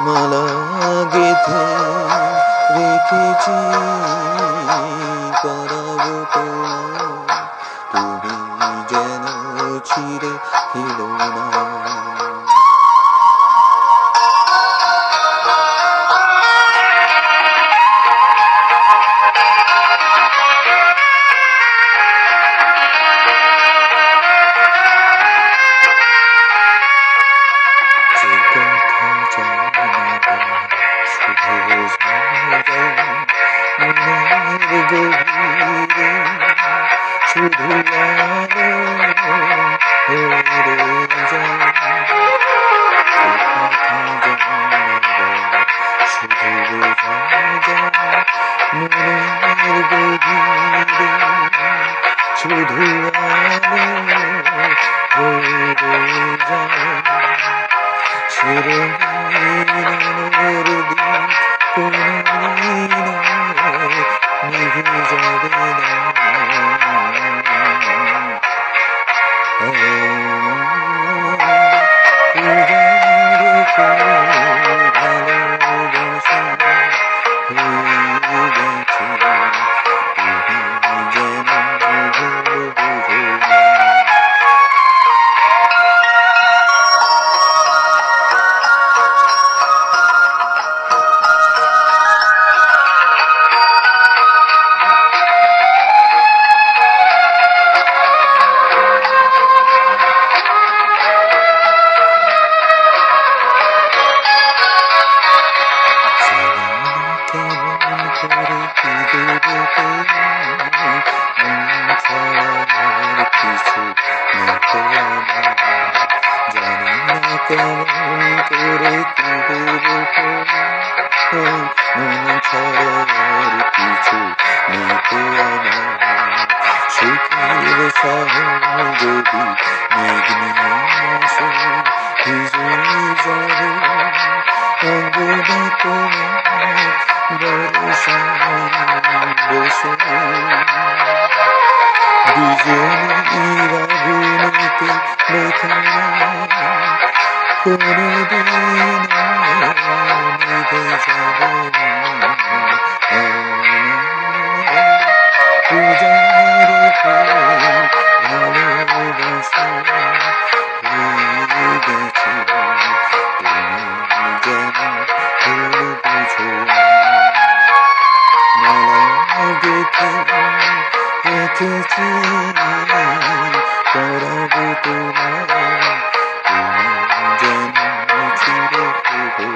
মালা গেথে রেখেছি পরাব তুমি যেন ছিঁড়ে ফেলো না। শুধু হয়ে নিভে যাবে না কেমন করে মন ছাড়ার কিছু সুখের যদি দুজনে ইরাগুনেতে লেখা কোনদিন নিভে যাবে পূজার ভালোবাসা হয়ে গেছে তুমি যেন ভুল তোমার তুমি যেন ছিঁড়ে ফেলো না